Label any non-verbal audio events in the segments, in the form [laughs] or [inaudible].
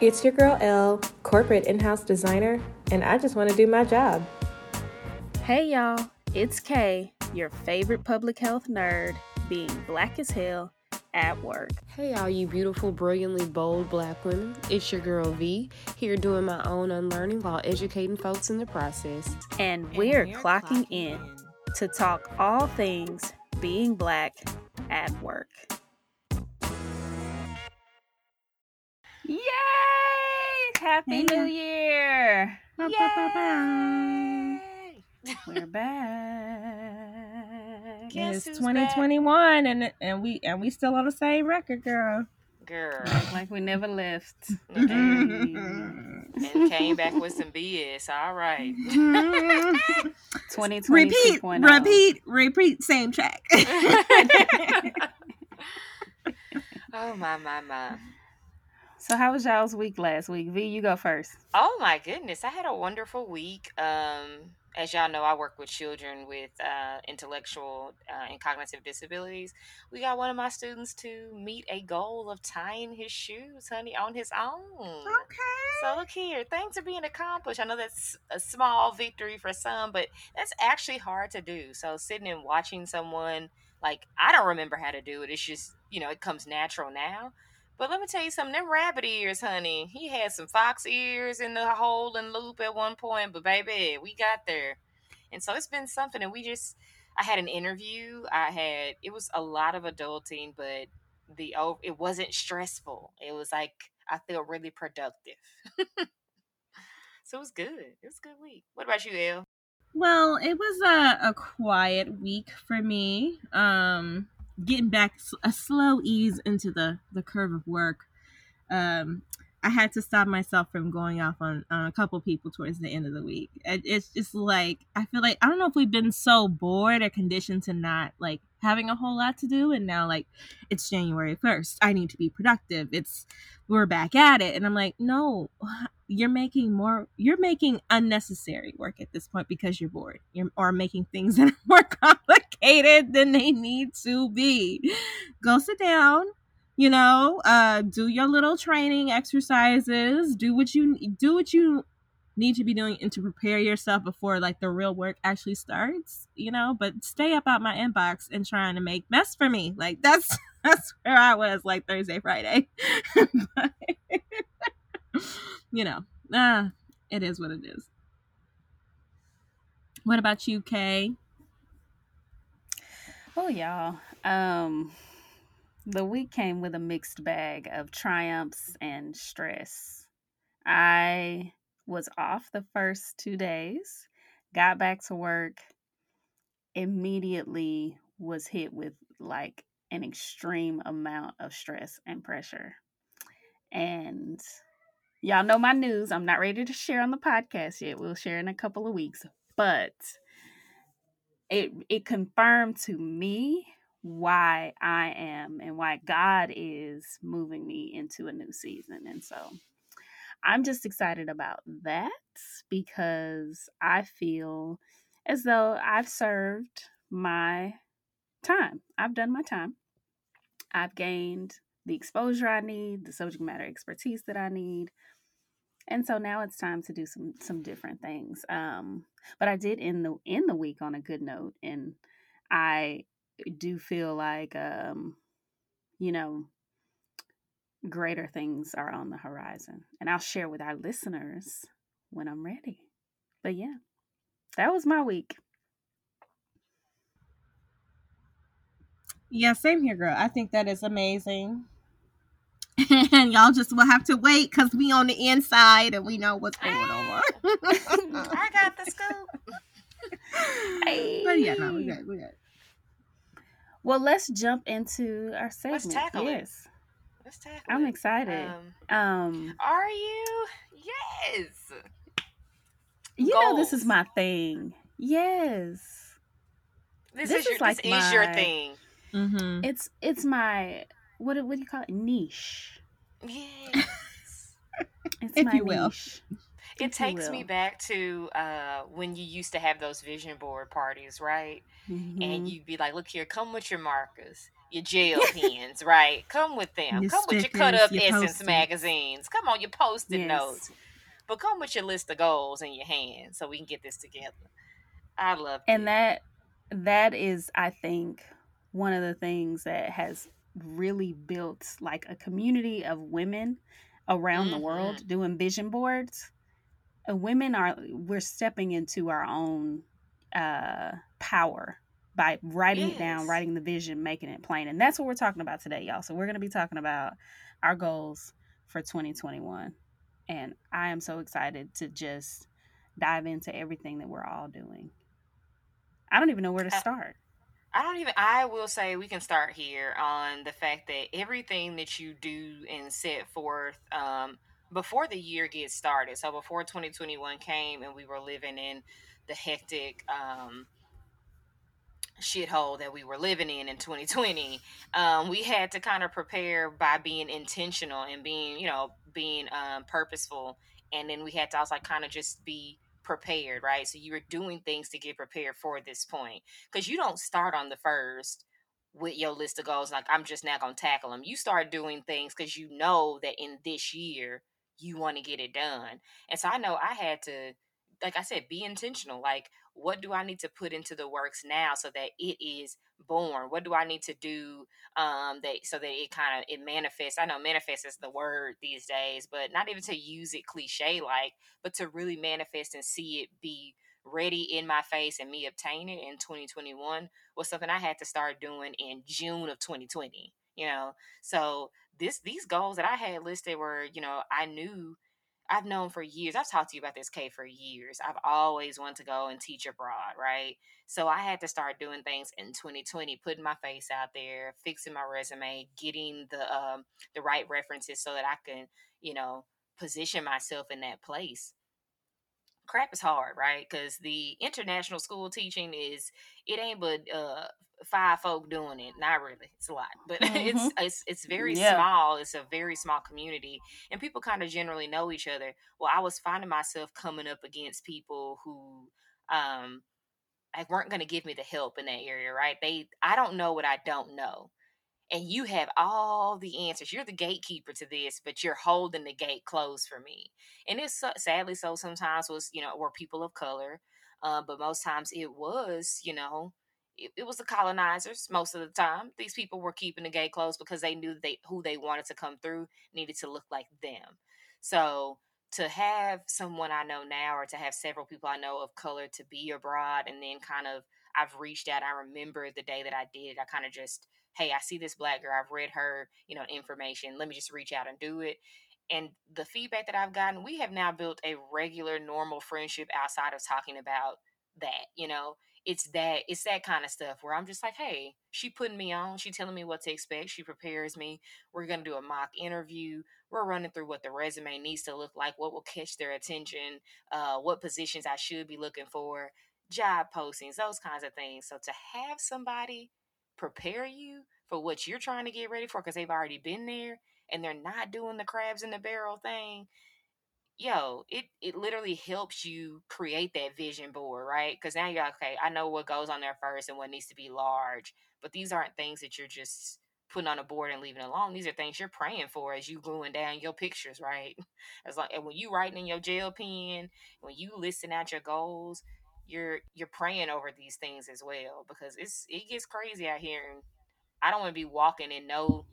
It's your girl L, corporate in house designer, and I just want to do my job. Hey y'all, it's Kay, your favorite public health nerd, being black as hell at work. Hey, all you beautiful, brilliantly bold black women. It's your girl V, here doing my own unlearning while educating folks in the process. And we're, clocking, in to talk all things being black at work. Yay! Happy New Year! Yay! We're back. Guess it's who's 2021 and and we and we still on the same record, girl. Girl. Like we never left. Okay. And came back with some BS. All right. 2020 repeat, 2.0. repeat, repeat, same track. [laughs] oh my my my. So how was y'all's week last week? V, you go first. Oh my goodness, I had a wonderful week. Um, as y'all know, I work with children with uh, intellectual uh, and cognitive disabilities. We got one of my students to meet a goal of tying his shoes, honey, on his own. Okay. So look here, things are being accomplished. I know that's a small victory for some, but that's actually hard to do. So sitting and watching someone like I don't remember how to do it. It's just you know it comes natural now. But let me tell you something, them rabbit ears, honey. He had some fox ears in the hole and loop at one point, but baby, we got there. And so it's been something and we just I had an interview. I had it was a lot of adulting, but the oh it wasn't stressful. It was like I feel really productive. [laughs] so it was good. It was a good week. What about you, Elle? well, it was a, a quiet week for me. Um, getting back a slow ease into the the curve of work. Um, I had to stop myself from going off on, on a couple people towards the end of the week. It, it's just like I feel like I don't know if we've been so bored or conditioned to not like having a whole lot to do, and now like it's January first. I need to be productive. It's we're back at it, and I'm like, no, [sighs] you're making more. You're making unnecessary work at this point because you're bored. You're or making things [laughs] that are more complicated than they need to be. Go sit down you know uh do your little training exercises. Do what you do what you need to be doing and to prepare yourself before like the real work actually starts you know? But stay up out my inbox and trying to make mess for me. Like that's [laughs] that's where i was like thursday friday. But, [laughs] you know uh it is what it is. What about you kay Oh y'all. Um the week came with a mixed bag of triumphs and stress. I was off the first 2 days, got back to work, immediately was hit with like an extreme amount of stress and pressure. And y'all know my news. I'm not ready to share on the podcast yet. We'll share in a couple of weeks. But it it confirmed to me why I am and why God is moving me into a new season. And so I'm just excited about that because I feel as though I've served my time. I've done my time. I've gained the exposure I need, the subject matter expertise that I need. And so now it's time to do some some different things. Um, but I did end the end the week on a good note, and I do feel like um, you know greater things are on the horizon, and I'll share with our listeners when I'm ready. But yeah, that was my week. Yeah, same here, girl. I think that is amazing. And [laughs] y'all just will have to wait because we on the inside and we know what's going on. [laughs] I got the scoop. But yeah, no, we good. We good. Well, let's jump into our segment. Let's tackle it. Let's tackle I'm it. excited. Um, Um, are you? Yes. you know this is my thing. Yes, This, This is your is like this is your thing. Mm-hmm. it's it's my what do- what do you call it? Niche. Yes. [laughs] It's If my you will. niche. it if takes me back to uh, when you used to have those vision board parties, right? And Mhm. you'd be like, "Look here, come with your markers, your gel pens, right? Come with them. Your Come with your cut up your Essence Post-its. magazines. Come on, your post-it Yes. notes. But come with your list of goals in your hand so we can get this together." I love it. and that that is i think one of the things that has really built like a community of women around the world doing vision boards. Women are we're stepping into our own uh power by writing it down writing the vision making it plain. And that's what we're talking about today y'all. So we're going to be talking about our goals for 2021 and i am so excited to just dive into everything that we're all doing. I don't even know where to Uh, start I don't even. I will say we can start here on the fact that everything that you do and set forth um, before the year gets started. So before 2021 came and we were living in the hectic um, shithole that we were living in in 2020, um, we had to kind of prepare by being intentional and being, you know, being um, purposeful. And then we had to also like kind of just be prepared, right? So you were doing things to get prepared for this point because you don't start on the first with your list of goals like i'm just not going to tackle them you start doing things because you know that in this year you want to get it done and so i know i had to like i said be intentional like what do i need to put into the works now so that it is born what do i need to do um that so that it kind of it manifests i know manifest is the word these days but not even to use it cliche like but to really manifest and see it be ready in my face and me obtain it in 2021 was something I had to start doing in June of 2020. You know, so this these goals that I had listed were, you know, I knew I've known for years. I've talked to you about this, Kay, for years. I've always wanted to go and teach abroad, right? So I had to start doing things in 2020, putting my face out there, fixing my resume, getting the um, the right references so that I can, you know, position myself in that place crap is hard, right? Because the international school teaching is it ain't but uh five folk doing it. Not really, it's a lot, but [laughs] it's Mhm. it's it's very Yeah. small. It's a very small community, and people kind of generally know each other. Well, I was finding myself coming up against people who um like weren't going to give me the help in that area, right? They I don't know what I don't know and you have all the answers. You're the gatekeeper to this, but you're holding the gate closed for me. And it's so, sadly so sometimes was you know were people of color, uh, but most times it was you know it, it was the colonizers. Most of the time, these people were keeping the gate closed because they knew they who they wanted to come through needed to look like them. So to have someone I know now, or to have several people I know of color to be abroad, and then kind of I've reached out. I remember the day that I did. I kind of just hey, I see this black girl. I've read her, you know, information. Let me just reach out and do it. And the feedback that I've gotten, we have now built a regular, normal friendship outside of talking about that. You know, it's that it's that kind of stuff where I'm just like, hey, she putting me on. She telling me what to expect. She prepares me. We're gonna do a mock interview. We're running through what the resume needs to look like, what will catch their attention, uh, what positions I should be looking for, job postings, those kinds of things. So to have somebody prepare you for what you're trying to get ready for because they've already been there and they're not doing the crabs in the barrel thing yo it it literally helps you create that vision board right? Because now you're like, okay i know what goes on there first and what needs to be large but these aren't things that you're just putting on a board and leaving alone. These are things you're praying for as you gluing down your pictures right? [laughs] As long and when you writing in your gel pen when you listing out your goals you're you're praying over these things as well because it's it gets crazy out here and I don't want to be walking in no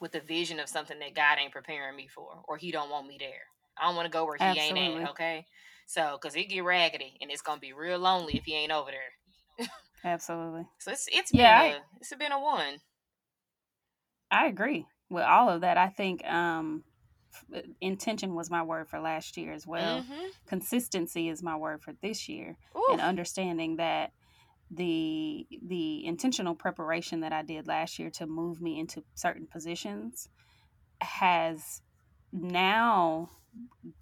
with the vision of something that God ain't preparing me for or he don't want me there. I don't want to go where he ain't at, okay? So cuz it get raggedy and it's going to be real lonely if he ain't over there. Absolutely. So it's it's been Yeah, I- a it's been a one. I agree with all of that. I think um, intention was my word for last year as well. Mhm. Consistency is my word for this year, Ooh. and understanding that the the intentional preparation that I did last year to move me into certain positions has now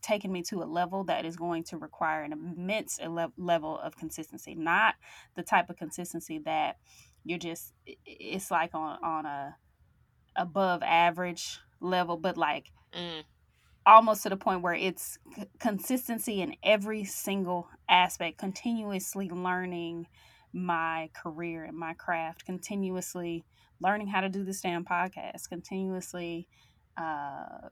taken me to a level that is going to require an immense ele- level of consistency not the type of consistency that you're just it's like on on a above average level but like Mm. almost to the point where it's c- consistency in every single aspect, continuously learning my career and my craft, continuously learning how to do this damn podcast, continuously uh,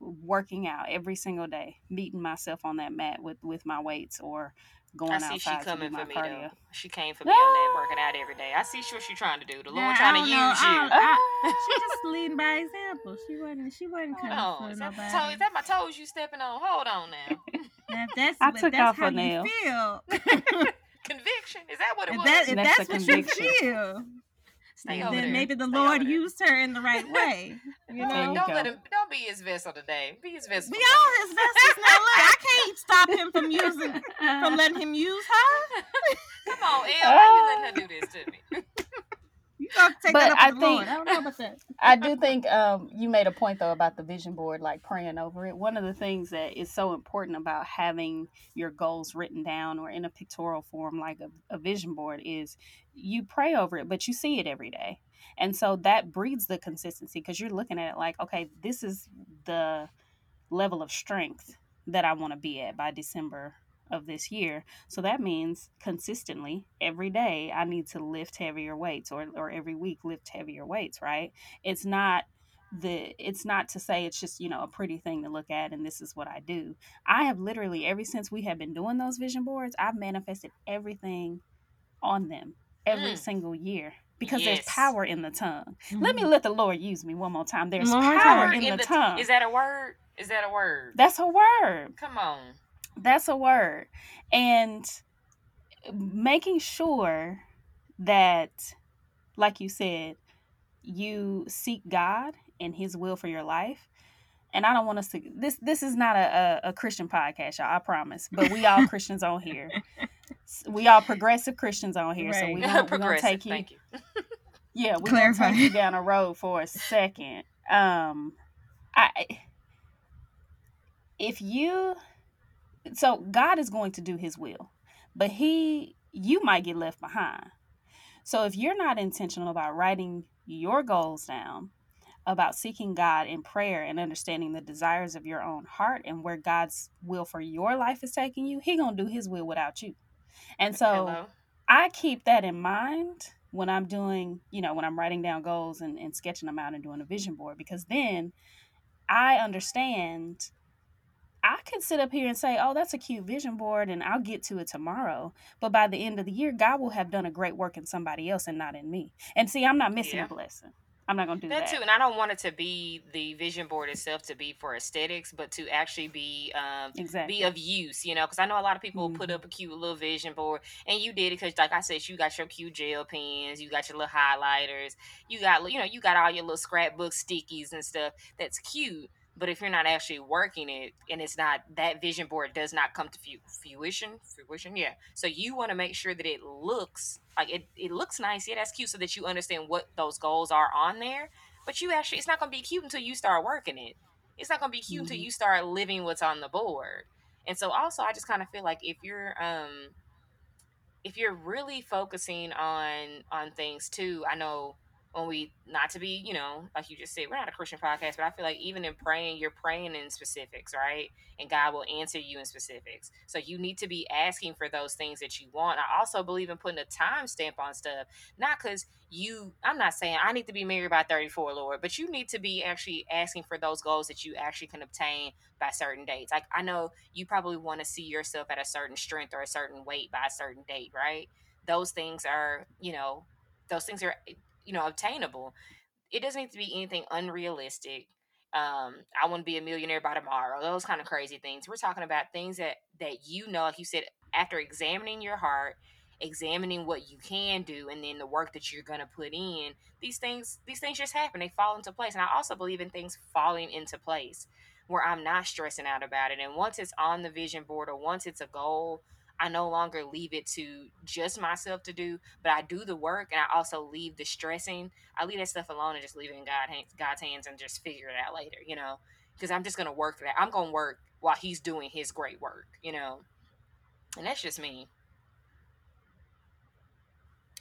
working out every single day, meeting myself on that mat with with my weights or going I see she outside to do coming my for me cardio. though. She came for me on that working out every day. I see what she trying to do. The Lord trying to use know. You. I- [laughs] she just leading by example. She wasn't. She wasn't coming on. for Is that, nobody. toe, is that my toes you stepping on? Hold on now. [laughs] Now, that's [laughs] I took that's off how a you nail. feel. Conviction. Is that what it if was? that, if That's that's, what conviction. you feel, Stay over then there. maybe the Stay Lord used her in the right [laughs] way. You know, you don't go. let him. Don't be his vessel today. Be his vessel. we all his vessels now. Look, I can't stop him from using, from [laughs] letting him use her. Come on, El. Why you letting her do this to me? [laughs] You gotta take But I think- I don't know about that. [laughs] I do think um, you made a point though about the vision board, like praying over it. One of the things that is so important about having your goals written down or in a pictorial form, like a, a vision board, is you pray over it, but you see it every day. And so that breeds the consistency because you're looking at it like, okay, this is the level of strength that I want to be at by December of this year. So that means consistently every day I need to lift heavier weights or, or every week lift heavier weights, right? It's not the it's not to say it's just, you know, a pretty thing to look at and this is what I do. I have literally ever since we have been doing those vision boards, I've manifested everything on them every Mm. single year because there's power in the tongue. Let me let the Lord use me one more time. There's more power time. in, the, tongue. Is that a word? Is that a word? That's a word. Come on. That's a word. And making sure that, like you said, you seek God and His will for your life. And I don't want us to. This this is not a, a, a Christian podcast, y'all. I promise. But we all [laughs] Christians on here. We all progressive Christians on here. So we [laughs] Right. gonna, take you. Thank you. Yeah, we're gonna take you down a road for a second. Um, I if you so God is going to do His will, but He you might get left behind. So if you're not intentional about writing your goals down, about seeking God in prayer and understanding the desires of your own heart and where God's will for your life is taking you, He gonna do His will without you. And so. Hello. I keep that in mind when I'm doing, you know, when I'm writing down goals and, and sketching them out and doing a vision board because then I understand I could sit up here and say, oh, that's a cute vision board and I'll get to it tomorrow. But by the end of the year, God will have done a great work in somebody else and not in me. And see, I'm not missing Yeah. a blessing. I'm not going to do That that. too, and I don't want it to be the vision board itself to be for aesthetics, but to actually be um, Exactly. be of use, you know, because I know a lot of people put Mhm. up a cute little vision board, and you did it because, like I said, you got your cute gel pens, you got your little highlighters, you got, you know, you got all your little scrapbook stickies and stuff. That's cute, but if you're not actually working it, and it's not that vision board does not come to fruition, fruition, yeah. So you want to make sure that it looks like it, it looks nice, yeah, that's cute, so that you understand what those goals are on there. But you actually, it's not going to be cute until you start working it. It's not going to be cute until Mhm. you start living what's on the board. And so also I just kind of feel like if you're um if you're really focusing on on things too, I know when we not to be, you know, like you just said, we're not a Christian podcast, but I feel like even in praying, you're praying in specifics, right? And God will answer you in specifics. So you need to be asking for those things that you want. I also believe in putting a time stamp on stuff, not because you I'm not saying I need to be married by 34, Lord, but you need to be actually asking for those goals that you actually can obtain by certain dates. Like I know you probably want to see yourself at a certain strength or a certain weight by a certain date, right? Those things are, you know, those things are, you know, obtainable. It doesn't need to be anything unrealistic. Um, I want to be a millionaire by tomorrow. Those kind of crazy things. We're talking about things that that you know, like you said, after examining your heart, examining what you can do, and then the work that you're gonna put in. These things, these things just happen. They fall into place, and I also believe in things falling into place where I'm not stressing out about it. And once it's on the vision board or once it's a goal, I no longer leave it to just myself to do, but I do the work and I also leave the stressing. I leave that stuff alone and just leave it in God, God's hands and just figure it out later, you know, because I'm just going to work that. I'm going to work while he's doing his great work, you know, and that's just me.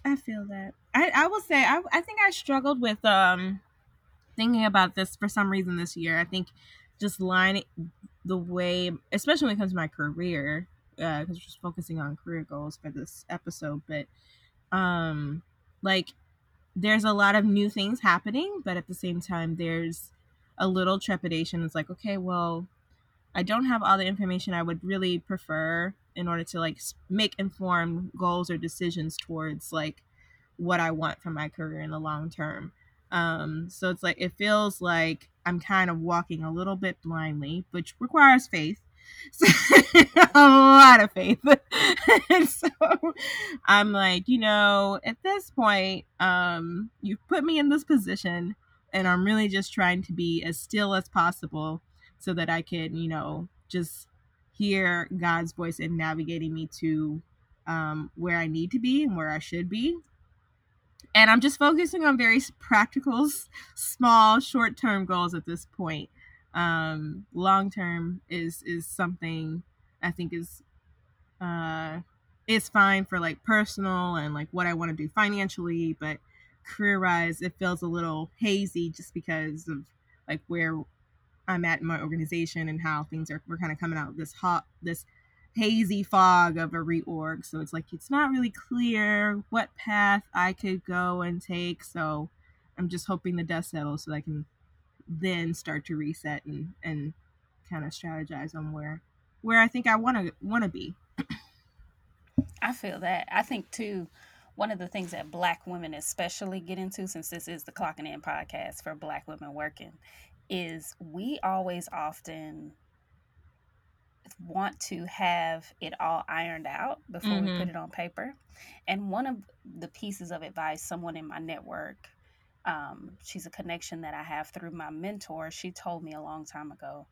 I feel that. I, I will say I, I think I struggled with um thinking about this for some reason this year. I think just line the way, especially when it comes to my career, because uh, we're just focusing on career goals for this episode. But um, like, there's a lot of new things happening, but at the same time, there's a little trepidation. It's like, okay, well, I don't have all the information I would really prefer in order to like make informed goals or decisions towards like what I want from my career in the long term. Um, so it's like it feels like I'm kind of walking a little bit blindly, which requires faith. So, [laughs] a lot of faith. and [laughs] so I'm like, you know, at this point, um, you've put me in this position, and I'm really just trying to be as still as possible so that I can, you know, just hear God's voice and navigating me to um, where I need to be and where I should be and I'm just focusing on very practical, small, short-term goals at this point. Um, long-term is is something I think is uh, is fine for like personal and like what I want to do financially, but career-wise, it feels a little hazy just because of like where I'm at in my organization and how things are. We're kind of coming out this hot this hazy fog of a reorg. So it's like it's not really clear what path I could go and take. So I'm just hoping the dust settles so I can then start to reset and and kind of strategize on where where I think I want to want to be. I feel that. I think too one of the things that black women especially get into since this is the clocking in podcast for black women working is we always often want to have it all ironed out before mm-hmm. we put mm-hmm. it on paper. And one of the pieces of advice someone in my network, um, she's a connection that I have through my mentor, she told me a long time ago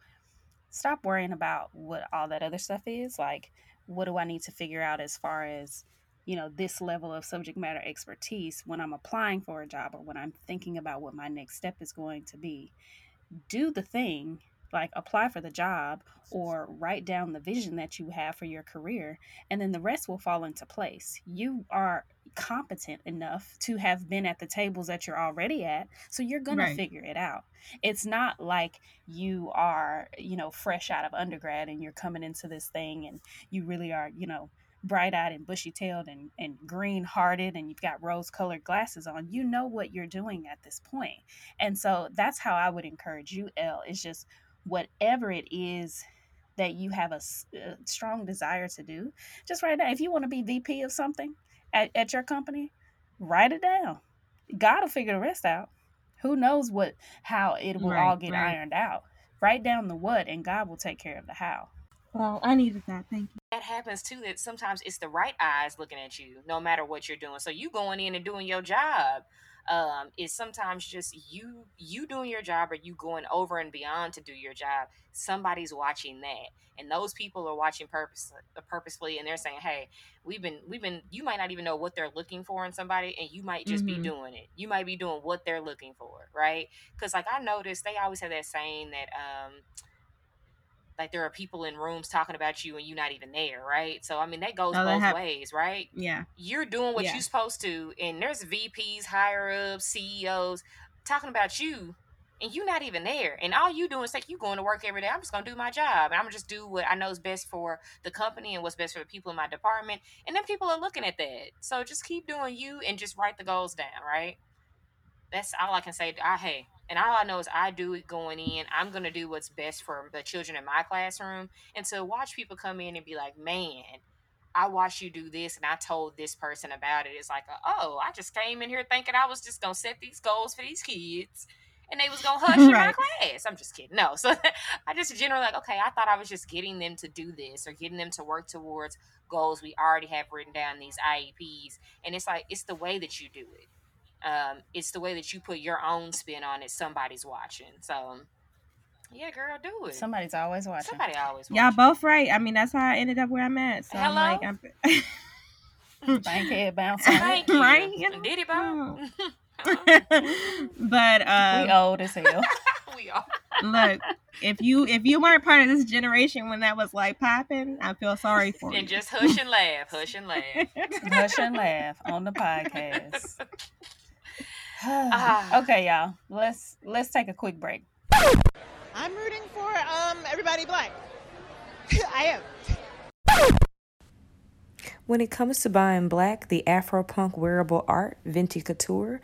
stop worrying about what all that other stuff is. Like, what do I need to figure out as far as, you know, this level of subject matter expertise when I'm applying for a job or when I'm thinking about what my next step is going to be? Do the thing like apply for the job or write down the vision that you have for your career and then the rest will fall into place you are competent enough to have been at the tables that you're already at so you're going right. to figure it out it's not like you are you know fresh out of undergrad and you're coming into this thing and you really are you know bright eyed and bushy tailed and, and green hearted and you've got rose colored glasses on, you know what you're doing at this point. And so that's how I would encourage you, Elle, is just whatever it is that you have a, a, uh, strong desire to do, just right now. If you want to be VP of something at, at your company, write it down. God will figure the rest out. Who knows what how it will right, all get right. ironed out. Write down the what and God will take care of the how. Well, I needed that. Thank you. That happens too. That sometimes it's the right eyes looking at you, no matter what you're doing. So you going in and doing your job um, is sometimes just you you doing your job or you going over and beyond to do your job. Somebody's watching that, and those people are watching purpose uh, purposefully, and they're saying, "Hey, we've been we've been." You might not even know what they're looking for in somebody, and you might just mm-hmm. be doing it. You might be doing what they're looking for, right? Because like I noticed, they always have that saying that. um like there are people in rooms talking about you and you're not even there, right? So I mean that goes oh, both have, ways, right? Yeah. You're doing what yeah. you're supposed to, and there's VPs, higher ups, CEOs talking about you, and you're not even there. And all you doing is like you going to work every day. I'm just gonna do my job, and I'm gonna just do what I know is best for the company and what's best for the people in my department. And then people are looking at that. So just keep doing you and just write the goals down, right? That's all I can say. I hey, and all I know is I do it going in. I'm going to do what's best for the children in my classroom. And to watch people come in and be like, man, I watched you do this and I told this person about it. It's like, oh, I just came in here thinking I was just going to set these goals for these kids and they was going [laughs] to hush right. in my class. I'm just kidding. No. [laughs] So I just generally like, okay, I thought I was just getting them to do this or getting them to work towards goals we already have written down these IEPs. And it's like, it's the way that you do it um, it's the way that you put your own spin on it. Somebody's watching. So, yeah, girl, do it. Somebody's always watching. Somebody always. Watching. Y'all both right. I mean, that's how I ended up where I'm at. So Hello. I'm like, I'm [laughs] [laughs] Bankhead bouncing. [laughs] Thank you. Right? You know? Did it bounce? but uh, we old as hell. we are. Look, if you if you weren't part of this generation when that was like popping, I feel sorry for and you. And just hush and laugh, hush and laugh, hush and laugh on the podcast. [sighs] [sighs] Okay, y'all. Let's let's take a quick break. I'm rooting for um, everybody black. [laughs] I am. When it comes to buying black, the Afro-punk wearable art, Vinti Couture,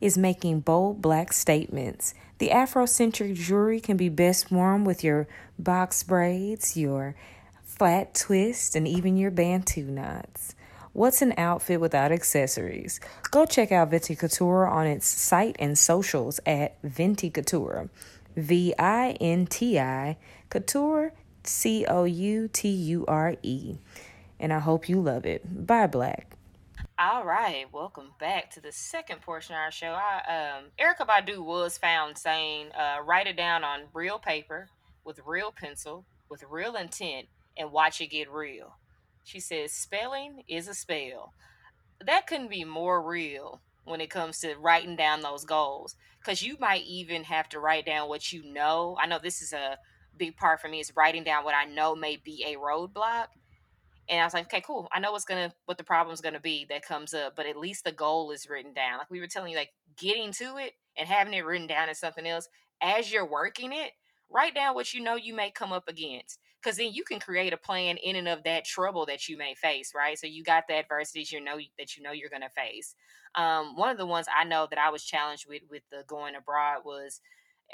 is making bold black statements. The Afrocentric jewelry can be best worn with your box braids, your flat twist, and even your bantu knots. What's an outfit without accessories? Go check out Vinti Couture on its site and socials at Vinti Couture. V I N T I Couture, C O U T U R E. And I hope you love it. Bye, Black. All right, welcome back to the second portion of our show. I, um, Erykah Badu was found saying, uh, "Write it down on real paper with real pencil with real intent and watch it get real." She says, "Spelling is a spell." That couldn't be more real when it comes to writing down those goals, because you might even have to write down what you know. I know this is a big part for me is writing down what I know may be a roadblock and I was like, okay, cool. I know what's gonna what the problem's gonna be that comes up, but at least the goal is written down. Like we were telling you, like getting to it and having it written down is something else. As you're working it, write down what you know you may come up against. Cause then you can create a plan in and of that trouble that you may face, right? So you got the adversities you know that you know you're gonna face. Um, one of the ones I know that I was challenged with with the going abroad was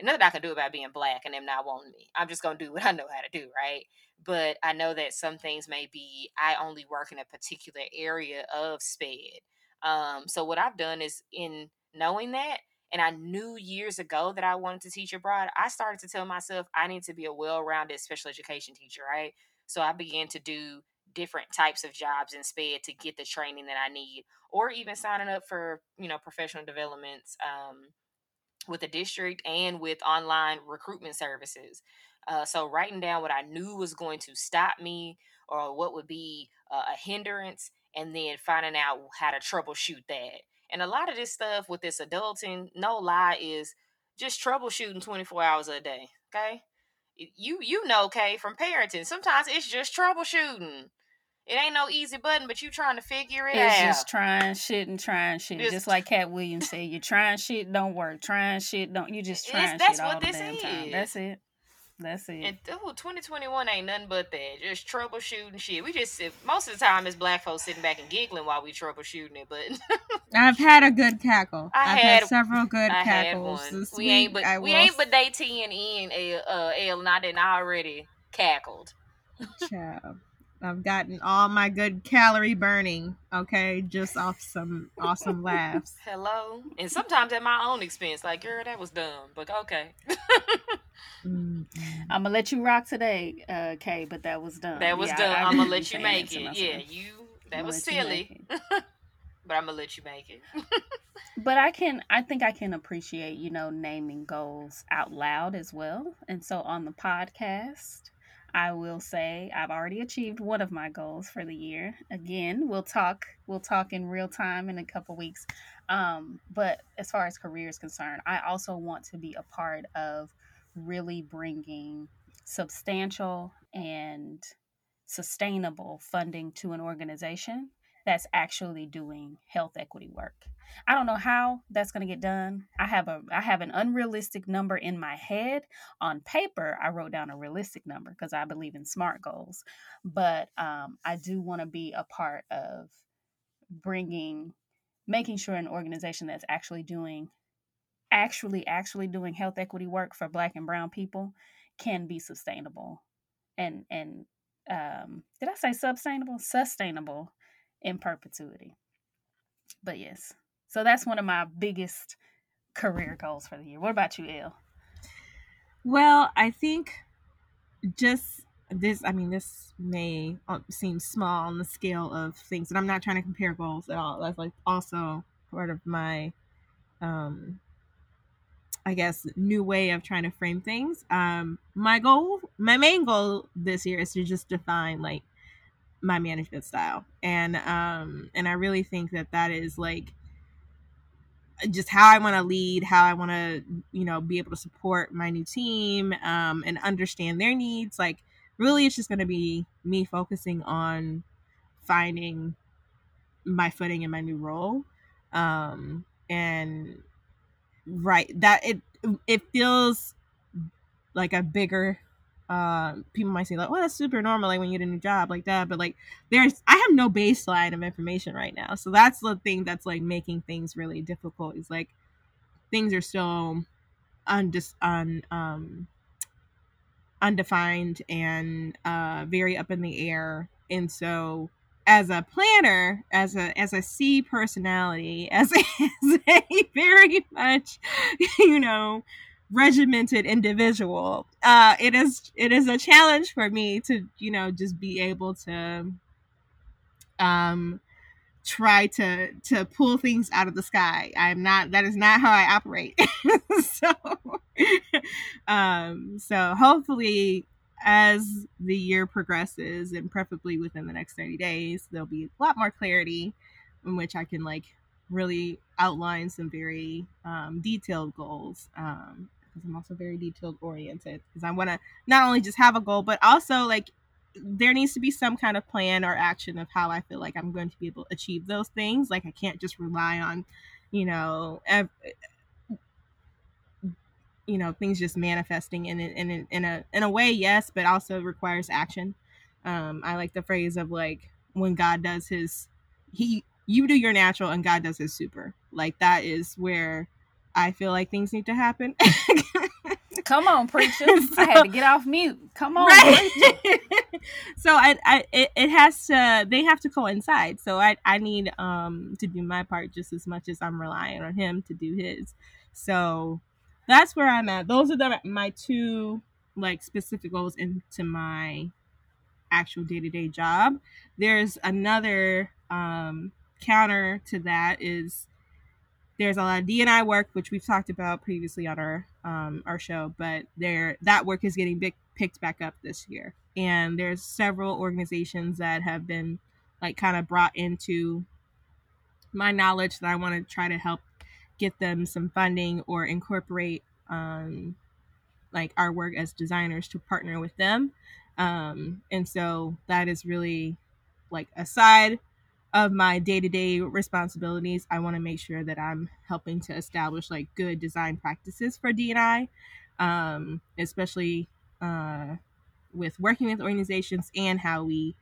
nothing I can do about being black and them not wanting me. I'm just gonna do [laughs] what I know how to do, right? But I know that some things may be I only work in a particular area of SPED. Um, so what I've done is in knowing that, and I knew years ago that I wanted to teach abroad, I started to tell myself I need to be a well-rounded special education teacher, right? So I began to do different types of jobs in SPED to get the training that I need, or even signing up for you know professional developments. Um, with the district and with online recruitment services. Uh, so writing down what I knew was going to stop me or what would be uh, a hindrance, and then finding out how to troubleshoot that. And a lot of this stuff with this adulting, no lie, is just troubleshooting 24 hours a day. Okay, you you know, Kay, from parenting, sometimes it's just troubleshooting. It ain't no easy button, but you trying to figure it it's out. just trying shit and trying shit. Just- Just, like Katt Williams said, you're trying shit, don't work. Trying shit, don't. You just It's- trying that's shit all what the this damn time. is. That's it. That's it. And oh, 2021 ain't nothing but that. Just troubleshooting shit. We just sit, most of the time it's black folks sitting back and giggling while we troubleshooting it, but [laughs] I've had a good cackle. I have had- had, several good I had cackles one. this we week. ain't but I we will ain't but day 10 in L, uh, L not and I didn't already cackled. Child. I've gotten all my good calorie burning, okay, just off some awesome [laughs] laughs. Hello, and sometimes at my own expense. Like, girl, that was dumb, but okay, Mm, I'm gonna let you rock today, uh, Kay, but that was dumb. that was Yeah, I- dumb. I I'm gonna let you make it. Yeah, you. That I'ma was silly, [laughs] but I'm gonna let you make it. [laughs] but I can I think I can appreciate, you know, naming goals out loud as well. And so on the podcast, I will say I've already achieved one of my goals for the year. Again, we'll talk we'll talk in real time in a couple weeks. Um, but as far as career is concerned, I also want to be a part of really bringing substantial and sustainable funding to an organization that's actually doing health equity work. I don't know how that's going to get done. I have a I have an unrealistic number in my head. On paper, I wrote down a realistic number because I believe in SMART goals. But um, I do want to be a part of bringing, making sure an organization that's actually doing, actually actually doing health equity work for Black and Brown people can be sustainable, and and um, did I say sustainable? Sustainable in perpetuity. But yes, so that's one of my biggest career goals for the year. What about you, Elle? Well, I think just this, I mean, this may uh, seem small on the scale of things, and I'm not trying to compare goals at all. That's like also part of my, um, I guess, new way of trying to frame things. Um, my goal, my main goal this year is to just define like my management style, and um, and I really think that that is like just how I want to lead, how I want to, you know, be able to support my new team um, and understand their needs. Like, really, it's just going to be me focusing on finding my footing in my new role. Um, and right, that it it feels like a bigger uh, people might say like, "Well, that's super normal, like when you get a new job like that." But like, there's I have no baseline of information right now, so that's the thing that's like making things really difficult. Is like things are still undis un um undefined and uh very up in the air, and so as a planner, as a as a C personality, [laughs] as a, as a very much, [laughs] you know, regimented individual. Uh it is it is a challenge for me to you know just be able to um try to to pull things out of the sky. I'm not that is not how i operate. [laughs] So um so hopefully as the year progresses and preferably within the next 30 days there'll be a lot more clarity in which i can like really outline some very um, detailed goals um, because I'm also very detailed oriented because I want to not only just have a goal but also like there needs to be some kind of plan or action of how I feel like I'm going to be able to achieve those things. Like I can't just rely on, you know, ev- you know, things just manifesting in in in, a in a way, yes, but also requires action. Um, I like the phrase of like when God does his he you do your natural and God does his super. Like that is where I feel like things need to happen. [laughs] Come on, preacher. so, [laughs] I had to get off mute. Come on, right? [laughs] so I, I it, it has to they have to coincide. So I, I need um to do my part just as much as I'm relying on him to do his. So that's where I'm at. Those are the my two like specific goals into my actual day-to-day job. There's another um counter to that is there's a lot of D&I work, which we've talked about previously on our um, our show, but there that work is getting big, picked back up this year, and there's several organizations that have been like kind of brought into my knowledge that I want to try to help get them some funding or incorporate um, like our work as designers to partner with them, um, and so that is really like aside of my day-to-day responsibilities i want to make sure that i'm helping to establish like good design practices for d&i um, especially uh, with working with organizations and how we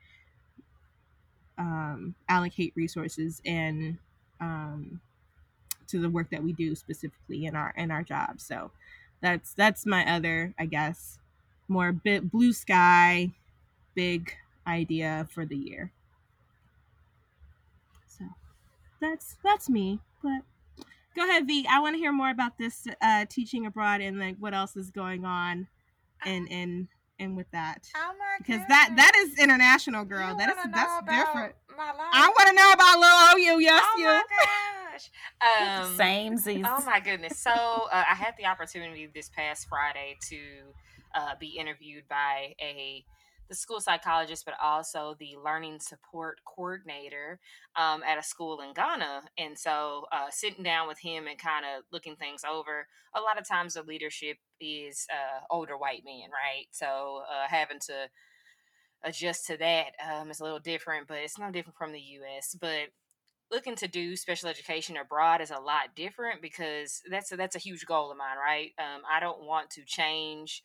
um, allocate resources and um, to the work that we do specifically in our in our job. So that's that's my other i guess more bit blue sky big idea for the year that's that's me. But go ahead, V. I want to hear more about this uh, teaching abroad and like what else is going on, and and and with that. Oh my Because that that is international, girl. You that is that's different. My life? I want to know about little OU. Yes, you. oh you. my gosh. Um, Same Z's. Oh my goodness. So uh, I had the opportunity this past Friday to uh, be interviewed by a the school psychologist, but also the learning support coordinator um, at a school in Ghana. And so, uh, sitting down with him and kind of looking things over, a lot of times the leadership is uh, older white men, right? So, uh, having to adjust to that um, is a little different, but it's no different from the US. But looking to do special education abroad is a lot different because that's a, that's a huge goal of mine, right? Um, I don't want to change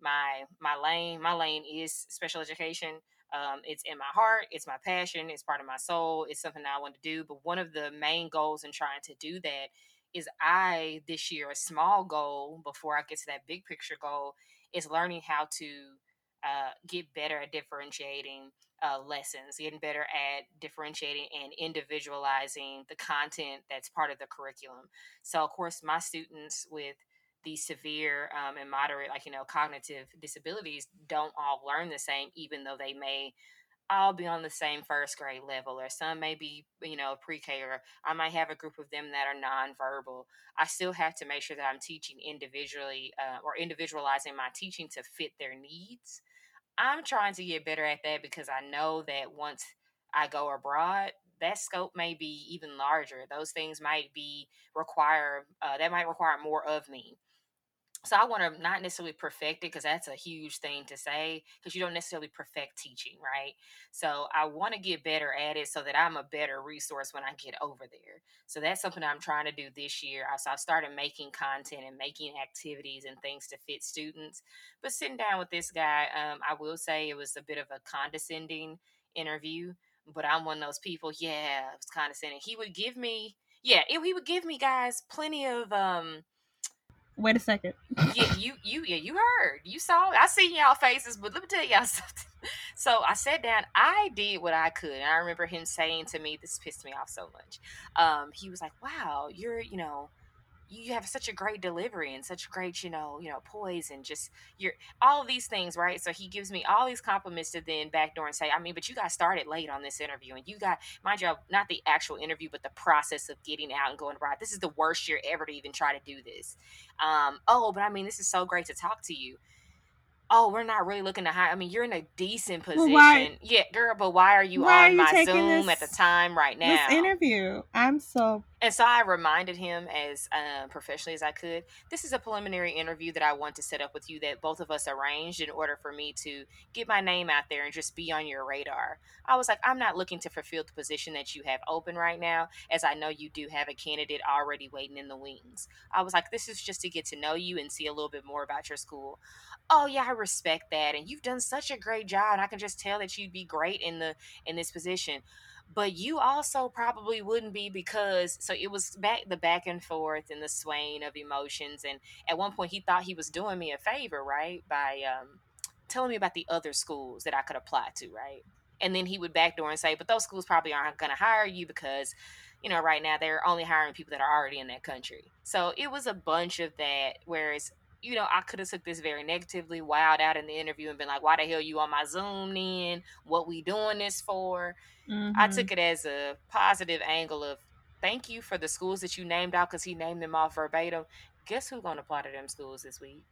my my lane. My lane is special education. Um, it's in my heart. It's my passion. It's part of my soul. It's something I want to do. But one of the main goals in trying to do that is I this year a small goal before I get to that big picture goal is learning how to uh, get better at differentiating uh, lessons, getting better at differentiating and individualizing the content that's part of the curriculum. So, of course, my students with these severe um, and moderate, like, you know, cognitive disabilities don't all learn the same, even though they may all be on the same first grade level, or some may be, you know, pre K, or I might have a group of them that are nonverbal. I still have to make sure that I'm teaching individually uh, or individualizing my teaching to fit their needs. I'm trying to get better at that because I know that once I go abroad, that scope may be even larger. Those things might be require uh, that might require more of me. So I want to not necessarily perfect it because that's a huge thing to say because you don't necessarily perfect teaching, right? So I want to get better at it so that I'm a better resource when I get over there. So that's something I'm trying to do this year. So I started making content and making activities and things to fit students. But sitting down with this guy, um, I will say it was a bit of a condescending interview. But I'm one of those people. Yeah, it was condescending. He would give me, yeah, it, he would give me guys plenty of um Wait a second. yeah, you you yeah, you heard. You saw I seen y'all faces, but let me tell y'all [laughs] something. So I sat down, I did what I could. And I remember him saying to me, this pissed me off so much. Um, he was like, Wow, you're, you know, you have such a great delivery and such great, you know, you know, poise and just you're all of these things, right? So he gives me all these compliments to then backdoor and say, I mean, but you got started late on this interview and you got my job, not the actual interview, but the process of getting out and going right. This is the worst year ever to even try to do this. Um, oh, but I mean, this is so great to talk to you oh, we're not really looking to hire. I mean, you're in a decent position. Well, yeah, girl, but why are you why on are you my Zoom this, at the time right now? This interview. I'm so and so I reminded him as uh, professionally as I could. This is a preliminary interview that I want to set up with you that both of us arranged in order for me to get my name out there and just be on your radar. I was like, I'm not looking to fulfill the position that you have open right now, as I know you do have a candidate already waiting in the wings. I was like, this is just to get to know you and see a little bit more about your school. Oh yeah, I respect that, and you've done such a great job, and I can just tell that you'd be great in the in this position but you also probably wouldn't be because so it was back the back and forth and the swaying of emotions and at one point he thought he was doing me a favor right by um, telling me about the other schools that i could apply to right? And then he would backdoor and say but those schools probably aren't going to hire you because you know right now they're only hiring people that are already in that country. So it was a bunch of that whereas you know, I could have took this very negatively, wowed out in the interview and been like, why the hell you on my Zoom then? What we doing this for? Mm-hmm. I took it as a positive angle of thank you for the schools that you named out because he named them off verbatim. Guess who's going to apply to them schools this week?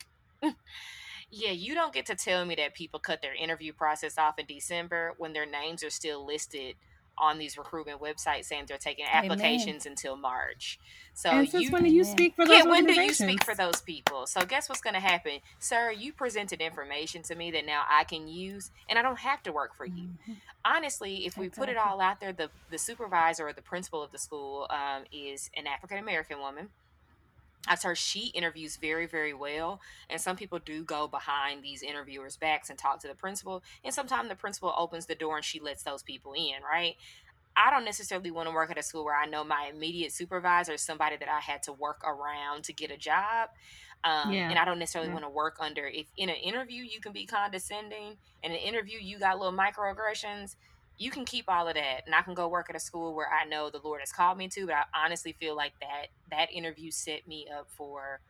[laughs] yeah, you don't get to tell me that people cut their interview process off in December when their names are still listed on these recruitment websites saying they're taking applications Amen. until March. So and since you, when do you speak for those yeah, when do you speak for those people? So guess what's going to happen, sir? You presented information to me that now I can use, and I don't have to work for you. Mm-hmm. Honestly, if we put it all out there, the the supervisor or the principal of the school um, is an African American woman. I've heard she interviews very, very well. And some people do go behind these interviewers' backs and talk to the principal. And sometimes the principal opens the door and she lets those people in, right? I don't necessarily want to work at a school where I know my immediate supervisor is somebody that I had to work around to get a job. Um, yeah. And I don't necessarily yeah. want to work under, if in an interview you can be condescending, in an interview you got little microaggressions, you can keep all of that and I can go work at a school where I know the Lord has called me to, but I honestly feel like that that interview set me up for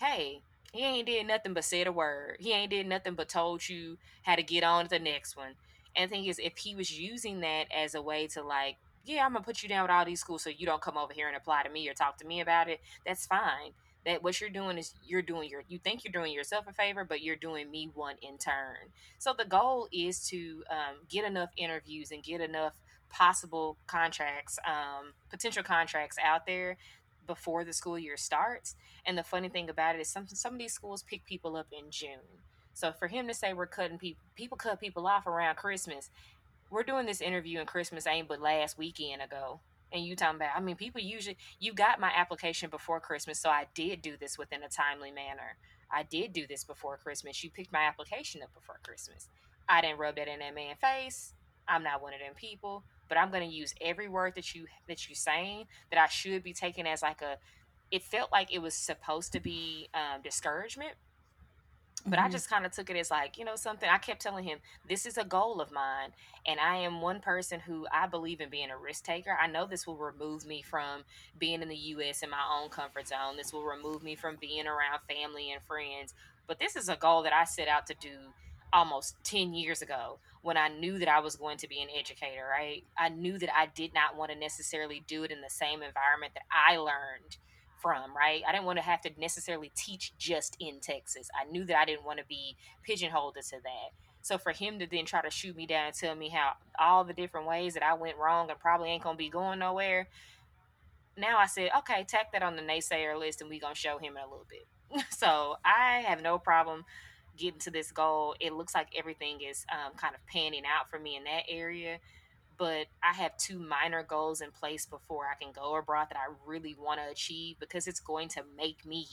hey, he ain't did nothing but said a word. He ain't did nothing but told you how to get on to the next one. And the thing is if he was using that as a way to like, yeah, I'm gonna put you down with all these schools so you don't come over here and apply to me or talk to me about it, that's fine that what you're doing is you're doing your you think you're doing yourself a favor but you're doing me one in turn. So the goal is to um, get enough interviews and get enough possible contracts um, potential contracts out there before the school year starts. And the funny thing about it is some, some of these schools pick people up in june. So for him to say we're cutting people people cut people off around christmas we're doing this interview in christmas ain't but last weekend ago and you talking about i mean people usually you got my application before christmas so i did do this within a timely manner. I did do this before christmas. You picked my application up before christmas. I didn't rub that in that man's face. I'm not one of them people but i'm to use every word that you that you saying that i should be taking as like a it felt like it was supposed to be um, discouragement but mm-hmm. I just kind of took it as like, you know, something I kept telling him, this is a goal of mine. And I am one person who I believe in being a risk taker. I know this will remove me from being in the US in my own comfort zone. This will remove me from being around family and friends. But this is a goal that I set out to do almost 10 years ago when I knew that I was going to be an educator, right? I knew that I did not want to necessarily do it in the same environment that I learned from, right? I didn't want to have to necessarily teach just in Texas. I knew that I didn't want to be pigeonholed into that. So for him to then try to shoot me down and tell me how all the different ways that I went wrong and probably ain't gonna be going nowhere. Now I said, okay, tack that on the naysayer list and we gonna show him in a little bit. [laughs] so I have no problem getting to this goal. It looks like everything is um, kind of panning out for me in that area. But I have two minor goals in place before I can go abroad that I really want to achieve because it's going to make me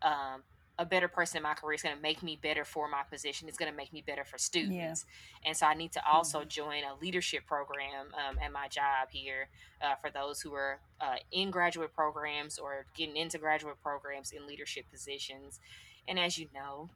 um, a better person in my career. It's going to make me better for my position. It's going to make me better for students. Yeah. And so I need to also mm-hmm. join a leadership program um, at my job here uh, for those who are uh, in graduate programs or getting into graduate programs in leadership positions. And as you know,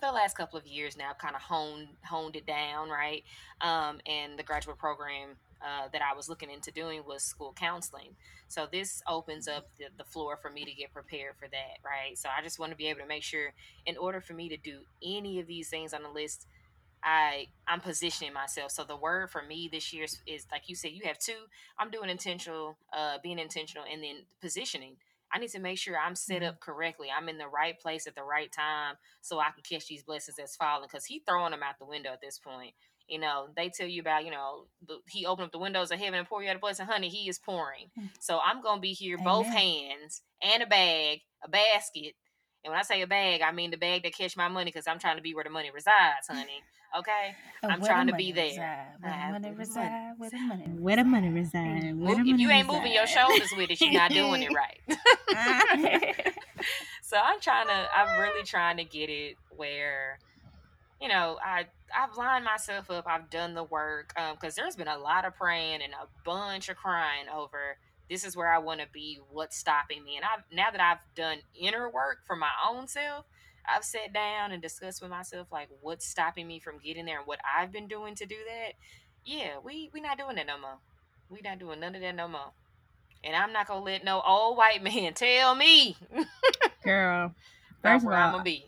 the last couple of years now kind of honed honed it down right um, and the graduate program uh, that i was looking into doing was school counseling so this opens up the, the floor for me to get prepared for that right so i just want to be able to make sure in order for me to do any of these things on the list I I'm positioning myself. So the word for me this year is, is, like you said, you have two. I'm doing intentional, uh, being intentional, and then positioning. I need to make sure I'm set mm-hmm. up correctly. I'm in the right place at the right time so I can catch these blessings that's falling. Because he throwing them out the window at this point. You know, they tell you about, you know, the, he opened up the windows of heaven and pour you out a blessing. Honey, he is pouring. Mm. So I'm going to be here, Amen. both hands and a bag, a basket. And when I say a bag, I mean the bag that catch my money because I'm trying to be where the money resides, honey. Okay, oh, I'm trying to be there. Where the money reside? Where the money? Where the money reside? If you ain't moving your shoulders with it, you're not doing it right. [laughs] so I'm trying to. I'm really trying to get it where, you know, I I've lined myself up. I've done the work because um, there's been a lot of praying and a bunch of crying over. This is where I want to be. What's stopping me? And I've now that I've done inner work for my own self, I've sat down and discussed with myself like what's stopping me from getting there and what I've been doing to do that. Yeah, we we not doing that no more. We not doing none of that no more. And I'm not gonna let no old white [laughs] man tell me, girl. First of all, I'm gonna be.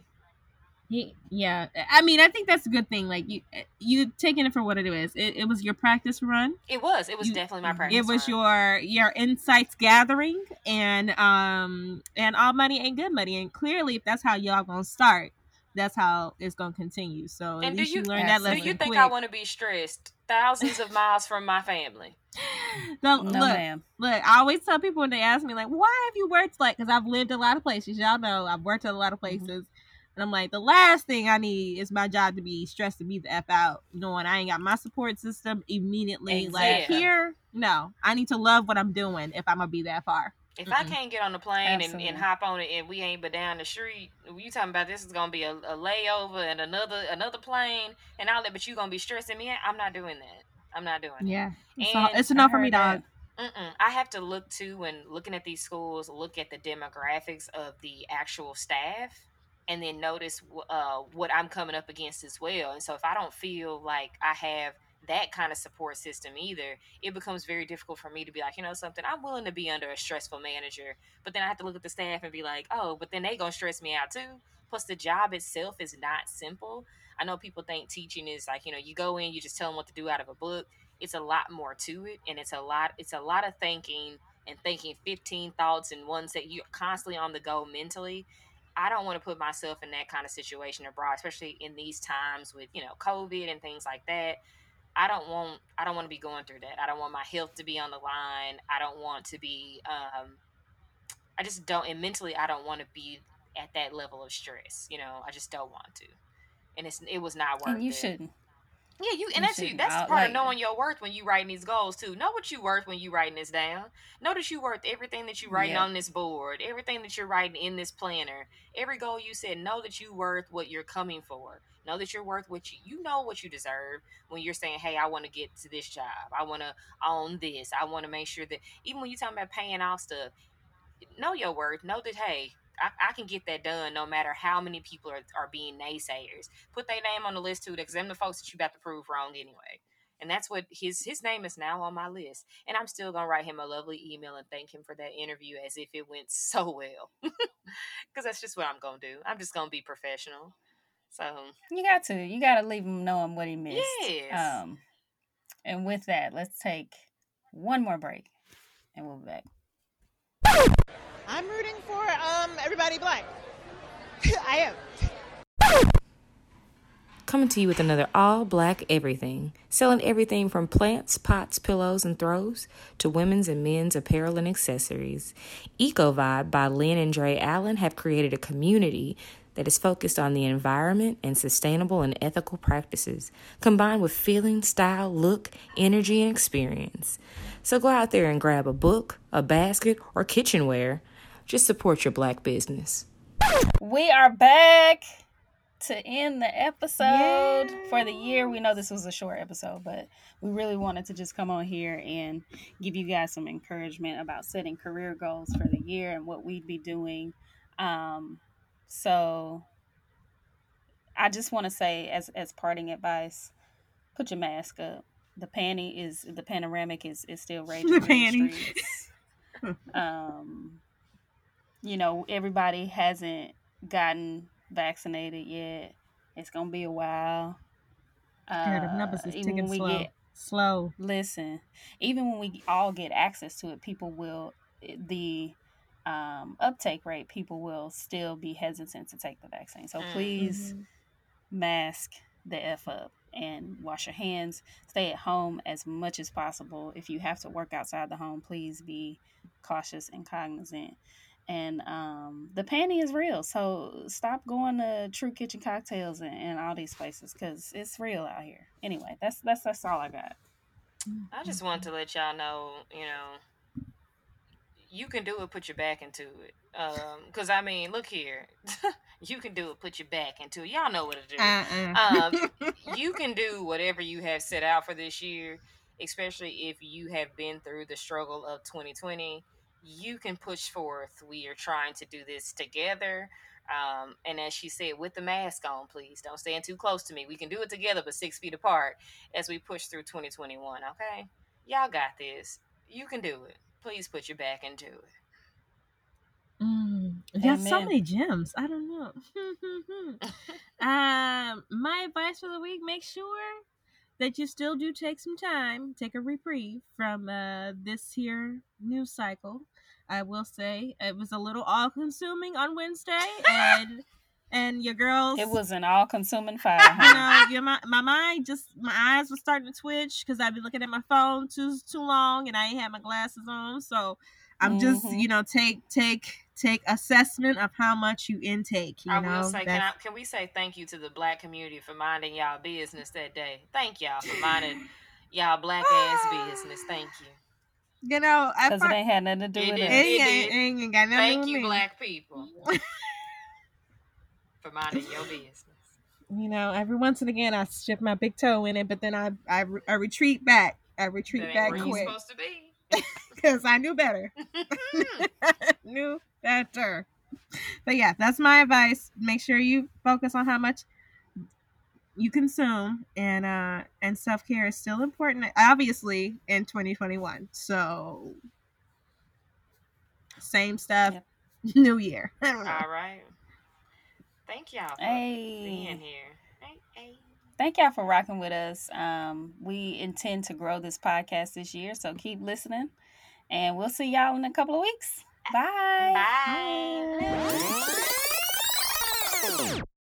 He, yeah, I mean, I think that's a good thing. Like you, you taking it for what it is. It, it was your practice run. It was. It was you, definitely my practice. It was run. your your insights gathering, and um, and all money ain't good money. And clearly, if that's how y'all gonna start, that's how it's gonna continue. So and at least you, you learn that lesson. Do you think quick. I want to be stressed thousands of miles from my family? [laughs] no, no look, ma'am. look. I always tell people when they ask me like, "Why have you worked like?" Because I've lived a lot of places. Y'all know I've worked at a lot of mm-hmm. places. Mm-hmm and I'm like, the last thing I need is my job to be stressed to be the F out, knowing I ain't got my support system immediately. Exactly. Like here, no. I need to love what I'm doing if I'm gonna be that far. If mm I can't get on the plane and, and, hop on it and we ain't but down the street, you talking about this is gonna be a, a layover and another another plane and all that, but you gonna be stressing me. out. I'm not doing that. I'm not doing it. yeah. It's, all, it's enough for me, dog. Mm-mm. I have to look too when looking at these schools, look at the demographics of the actual staff and then notice uh, what I'm coming up against as well. And so if I don't feel like I have that kind of support system either, it becomes very difficult for me to be like, you know, something I'm willing to be under a stressful manager, but then I have to look at the staff and be like, oh, but then they gonna stress me out too. Plus, the job itself is not simple. I know people think teaching is like, you know, you go in, you just tell them what to do out of a book. It's a lot more to it, and it's a lot. It's a lot of thinking and thinking 15 thoughts in one set. You're constantly on the go mentally, I don't want to put myself in that kind of situation abroad, especially in these times with, you know, COVID and things like that. I don't want I don't want to be going through that. I don't want my health to be on the line. I don't want to be um I just don't and mentally I don't want to be at that level of stress. You know, I just don't want to. And it's it was not worth and you it. shouldn't. Yeah, you and that's you. That's part like, of knowing your worth when you writing these goals too. Know what you worth when you writing this down. Know that you worth everything that you writing yeah. on this board, everything that you're writing in this planner, every goal you said. Know that you worth what you're coming for. Know that you're worth what you you know what you deserve when you're saying, "Hey, I want to get to this job. I want to own this. I want to make sure that even when you're talking about paying off stuff, know your worth. Know that hey, I, I, can get that done no matter how many people are, are being naysayers. Put their name on the list too, because them the folks that you about to prove wrong anyway. And that's what his his name is now on my list. And I'm still gonna write him a lovely email and thank him for that interview as if it went [laughs] so well. [laughs] Because that's just what I'm gonna do. I'm just gonna be professional. So you got to you got to leave him knowing what he missed. Yes. Um, and with that, let's take one more break, and we'll be back. I'm rooting for um, everybody black. [laughs] I am. coming to you with another all black everything, selling everything from plants, pots, pillows, and throws to women's and men's apparel and accessories. Eco Vibe by Lynn and Dre Allen have created a community that is focused on the environment and sustainable and ethical practices, combined with feeling, style, look, energy, and experience. So go out there and grab a book, a basket, or kitchenware. Just support your black business. We are back to end the episode for the year. We know this was a short episode, but we really wanted to just come on here and give you guys some encouragement about setting career goals for the year and what we'd be doing. Um, so I just want to say as as parting advice, put your mask up. The panty is the panoramic is is still raging. The in panty. streets. [laughs] um, you know, everybody hasn't gotten vaccinated yet. It's gonna be a while. Yeah, the numbers Uh, is even ticking when we slow. get Slow. listen, even when we all get access to it, people will the um, uptake rate. People will still be hesitant to take the vaccine. So Mm. please mask the f up and wash your hands. Stay at home as much as possible. If you have to work outside the home, please be cautious and cognizant. And um, the panty is real, so stop going to True Kitchen Cocktails and, and all these places because it's real out here. Anyway, that's that's that's all I got. I just want to let y'all know, you know, you can do it. Put your back into it. Um, cause I mean, look here, [laughs] you can do it. Put your back into it. Y'all know what to do. Uh-uh. Um, [laughs] you can do whatever you have set out for this year, especially if you have been through the struggle of 2020. You can push forth. We are trying to do this together. Um, and as she said, with the mask on, please don't stand too close to me. We can do it together, but six feet apart as we push through 2021. Okay, y'all got this. You can do it. Please put your back into it. Mm, there's so many gems. I don't know. [laughs] um, my advice for the week: make sure that you still do take some time, take a reprieve from uh, this here news cycle. I will say it was a little all-consuming on Wednesday, and [laughs] and your girls. It was an all-consuming fire. [laughs] you know, your, my, my mind just my eyes were starting to twitch because I've been looking at my phone too too long and I ain't had my glasses on. So I'm just Mhm. you know take take take assessment of how much you intake. You I know, will say, can, I, can we say thank you to the black community for minding y'all business that day? Thank y'all for minding y'all black ass business. Thank you. you know I Because it ain't had nothing to do It with didn't. it ain't, It ain't, ain't got nothing to Thank do with you, me. black people, [laughs] for minding your business. You know, every once and again I strip my big toe in it, but then I I, I retreat back. I retreat That ain't back where you quick supposed to be. [laughs] because I knew better. [laughs] knew better. But yeah, that's my advice. Make sure you focus on how much you consume and uh and self-care is still important obviously in 2021. So same stuff Yep. new year. [laughs] I don't know. All right. Thank y'all for Hey. being here. Hey, hey. Thank y'all for rocking with us. Um, we intend to grow this podcast this year, so keep listening. And we'll see y'all in a couple of weeks. Bye. Bye. Bye.